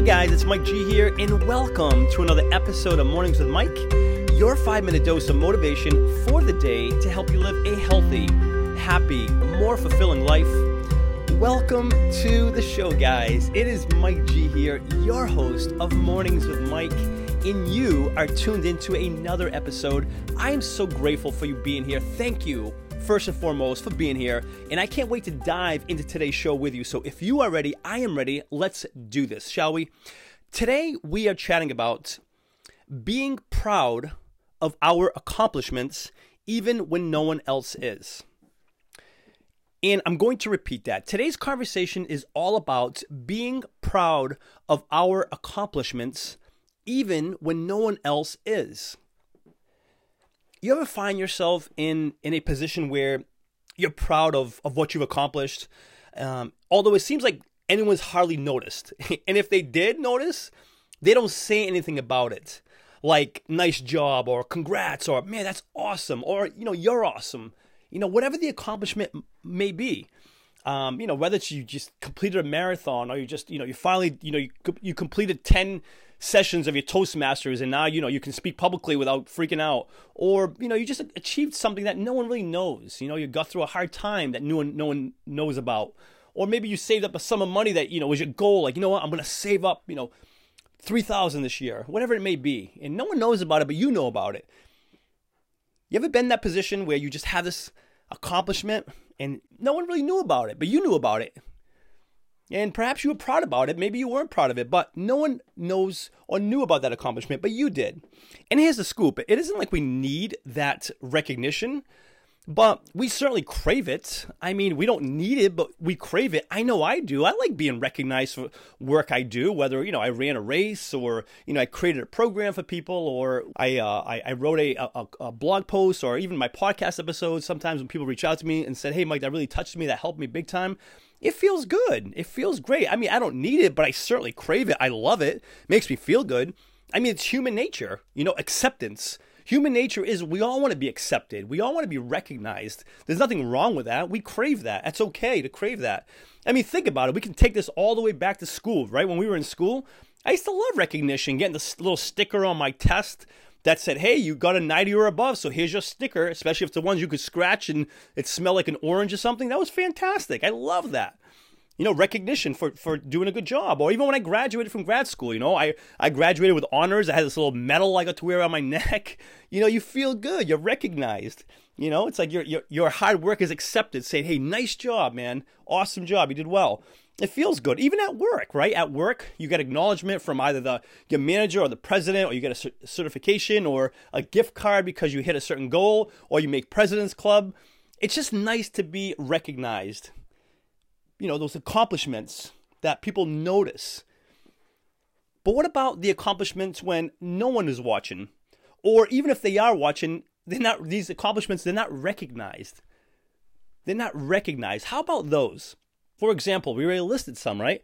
Hey guys, it's Mike G here, and welcome to another episode of Mornings with Mike, your five minute dose of motivation for the day to help you live a healthy, happy, more fulfilling life. Welcome to the show, guys. It is Mike G here, your host of Mornings with Mike, and you are tuned into another episode. I am so grateful for you being here. Thank you first and foremost, for being here. And I can't wait to dive into today's show with you. So if you are ready, I am ready. Let's do this, shall we? Today, we are chatting about being proud of our accomplishments, even when no one else is. And I'm going to repeat that. Today's conversation is all about being proud of our accomplishments, even when no one else is you ever find yourself in in a position where you're proud of of what you've accomplished? Um, although it seems like anyone's hardly noticed. And if they did notice they don't say anything about it. Like nice job or congrats or man that's awesome or you know you're awesome. You know whatever the accomplishment may be. Um, you know whether it's you just completed a marathon or you just you know you finally you know you, you completed 10 sessions of your Toastmasters and now, you know, you can speak publicly without freaking out. Or, you know, you just achieved something that no one really knows. You know, you got through a hard time that no one, no one knows about. Or maybe you saved up a sum of money that, you know, was your goal. Like, you know what, I'm to save up, you know, 3000 this year, whatever it may be. And no one knows about it, but you know about it. You ever been in that position where you just have this accomplishment and no one really knew about it, but you knew about it? And perhaps you were proud about it. Maybe you weren't proud of it, but no one knows or knew about that accomplishment, but you did. And here's the scoop it isn't like we need that recognition, but we certainly crave it. I mean, we don't need it, but we crave it. I know I do. I like being recognized for work I do, whether, you know, I ran a race or, you know, I created a program for people or I, uh, I, I, wrote a, a, a blog post or even my podcast episodes. Sometimes when people reach out to me and said, hey, Mike, that really touched me, that helped me big time it feels good. It feels great. I mean, I don't need it, but I certainly crave it. I love it. it makes me feel good. I mean, it's human nature, you know, acceptance. Human nature is we all want to be accepted. We all want to be recognized. There's nothing wrong with that. We crave that. That's okay to crave that. I mean, think about it. We can take this all the way back to school, right? When we were in school, I used to love recognition, getting this little sticker on my test that said, hey, you got a 90 or above, so here's your sticker, especially if it's the ones you could scratch and it smelled like an orange or something. That was fantastic. I love that. You know, recognition for, for doing a good job. Or even when I graduated from grad school, you know, I, I graduated with honors. I had this little medal I got to wear around my neck. You know, you feel good. You're recognized. You know, it's like your, your, your hard work is accepted. Saying, hey, nice job, man. Awesome job. You did well it feels good even at work right at work you get acknowledgement from either the your manager or the president or you get a certification or a gift card because you hit a certain goal or you make president's club it's just nice to be recognized you know those accomplishments that people notice. But what about the accomplishments when no one is watching? Or even if they are watching they're not these accomplishments they're not recognized. They're not recognized. How about those? For example, we already listed some, right?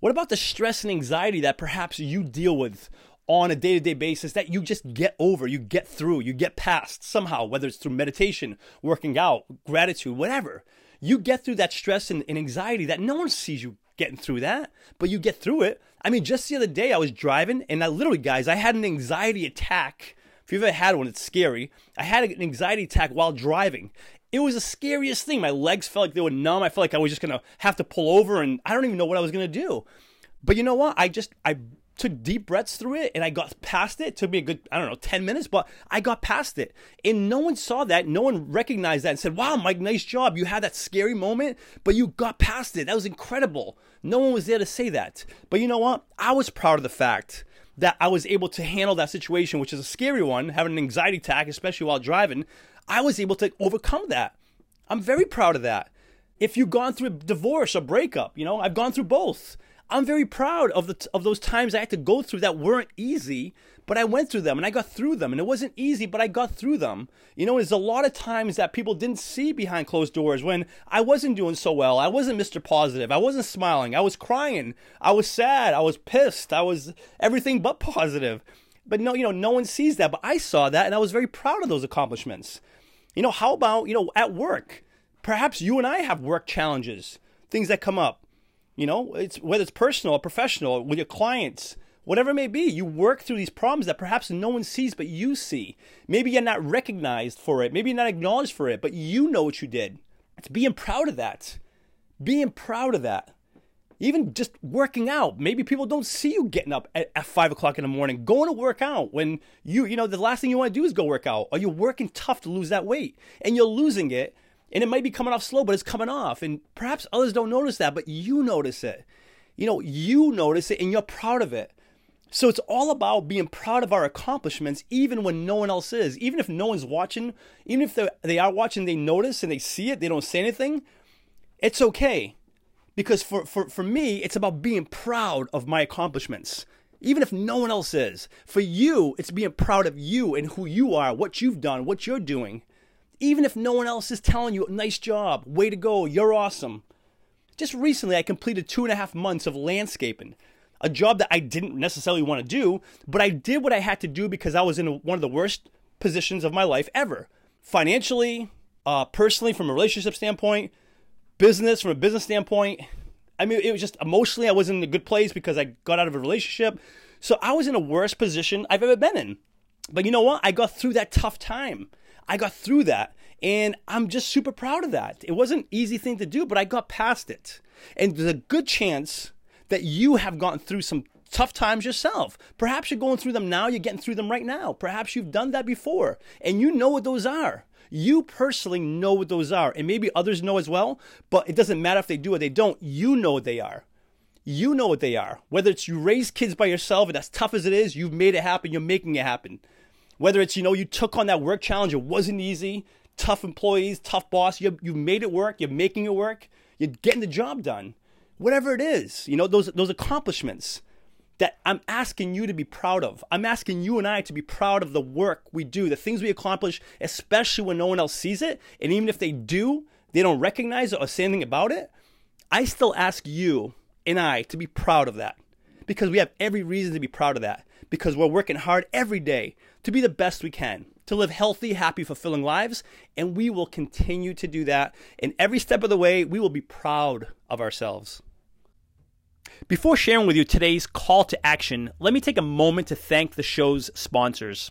What about the stress and anxiety that perhaps you deal with on a day to day basis that you just get over, you get through, you get past somehow, whether it's through meditation, working out, gratitude, whatever. You get through that stress and, and anxiety that no one sees you getting through that, but you get through it. I mean, just the other day I was driving and I literally, guys, I had an anxiety attack. If you've ever had one, it's scary. I had an anxiety attack while driving it was the scariest thing. My legs felt like they were numb. I felt like I was just gonna have to pull over, and I don't even know what I was gonna do. But you know what? I just I took deep breaths through it, and I got past it. it took me a good I don't know ten minutes, but I got past it, and no one saw that. No one recognized that and said, "Wow, Mike, nice job. You had that scary moment, but you got past it. That was incredible." No one was there to say that. But you know what? I was proud of the fact that I was able to handle that situation, which is a scary one, having an anxiety attack, especially while driving. I was able to overcome that. I'm very proud of that. If you've gone through a divorce or breakup, you know, I've gone through both. I'm very proud of the of those times I had to go through that weren't easy, but I went through them and I got through them. And it wasn't easy, but I got through them. You know, there's a lot of times that people didn't see behind closed doors when I wasn't doing so well. I wasn't Mr. Positive. I wasn't smiling. I was crying. I was sad. I was pissed. I was everything but positive. But no, you know, no one sees that. But I saw that and I was very proud of those accomplishments. You know, how about, you know, at work? Perhaps you and I have work challenges, things that come up. You know, it's whether it's personal or professional with your clients, whatever it may be. You work through these problems that perhaps no one sees, but you see. Maybe you're not recognized for it. Maybe you're not acknowledged for it, but you know what you did. It's being proud of that. Being proud of that. Even just working out. Maybe people don't see you getting up at, at five o'clock in the morning, going to work out when you, you know, the last thing you want to do is go work out. Or you're working tough to lose that weight and you're losing it and it might be coming off slow, but it's coming off. And perhaps others don't notice that, but you notice it. You know, you notice it and you're proud of it. So it's all about being proud of our accomplishments, even when no one else is. Even if no one's watching, even if they are watching, they notice and they see it, they don't say anything. It's okay. Because for, for, for me, it's about being proud of my accomplishments, even if no one else is. For you, it's being proud of you and who you are, what you've done, what you're doing even if no one else is telling you, nice job, way to go, you're awesome. Just recently, I completed two and a half months of landscaping, a job that I didn't necessarily want to do, but I did what I had to do because I was in one of the worst positions of my life ever. Financially, uh, personally, from a relationship standpoint, business, from a business standpoint. I mean, it was just emotionally, I wasn't in a good place because I got out of a relationship. So I was in a worse position I've ever been in. But you know what? I got through that tough time. I got through that. And I'm just super proud of that. It wasn't an easy thing to do, but I got past it. And there's a good chance that you have gone through some tough times yourself. Perhaps you're going through them now, you're getting through them right now. Perhaps you've done that before and you know what those are. You personally know what those are, and maybe others know as well, but it doesn't matter if they do or they don't. You know what they are. You know what they are. Whether it's you raise kids by yourself, and as tough as it is, you've made it happen, you're making it happen. Whether it's, you know, you took on that work challenge, it wasn't easy, tough employees, tough boss, you, you made it work, you're making it work, you're getting the job done. Whatever it is, you know, those, those accomplishments that I'm asking you to be proud of. I'm asking you and I to be proud of the work we do, the things we accomplish, especially when no one else sees it. And even if they do, they don't recognize it or say anything about it. I still ask you and I to be proud of that because we have every reason to be proud of that because we're working hard every day to be the best we can, to live healthy, happy, fulfilling lives, and we will continue to do that. And every step of the way, we will be proud of ourselves. Before sharing with you today's call to action, let me take a moment to thank the show's sponsors.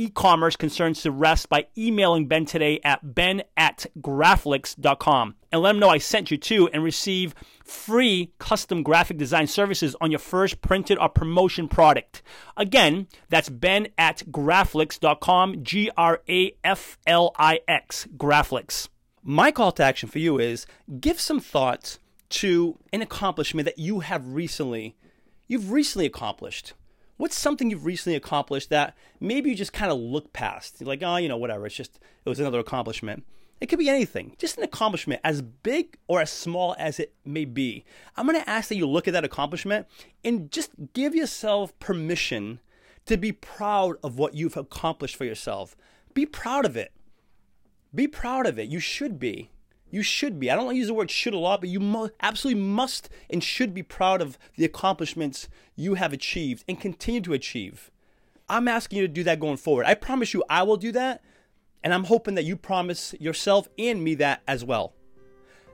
e-commerce concerns to rest by emailing Ben today at ben at graflix.com and let him know I sent you to and receive free custom graphic design services on your first printed or promotion product. Again, that's ben at graflix.com, G-R-A-F-L-I-X, Graflix. My call to action for you is give some thought to an accomplishment that you have recently, you've recently accomplished what's something you've recently accomplished that maybe you just kind of look past? You're like, oh, you know, whatever. It's just, it was another accomplishment. It could be anything, just an accomplishment, as big or as small as it may be. I'm going to ask that you look at that accomplishment and just give yourself permission to be proud of what you've accomplished for yourself. Be proud of it. Be proud of it. You should be. You should be. I don't use the word should a lot, but you absolutely must and should be proud of the accomplishments you have achieved and continue to achieve. I'm asking you to do that going forward. I promise you I will do that, and I'm hoping that you promise yourself and me that as well.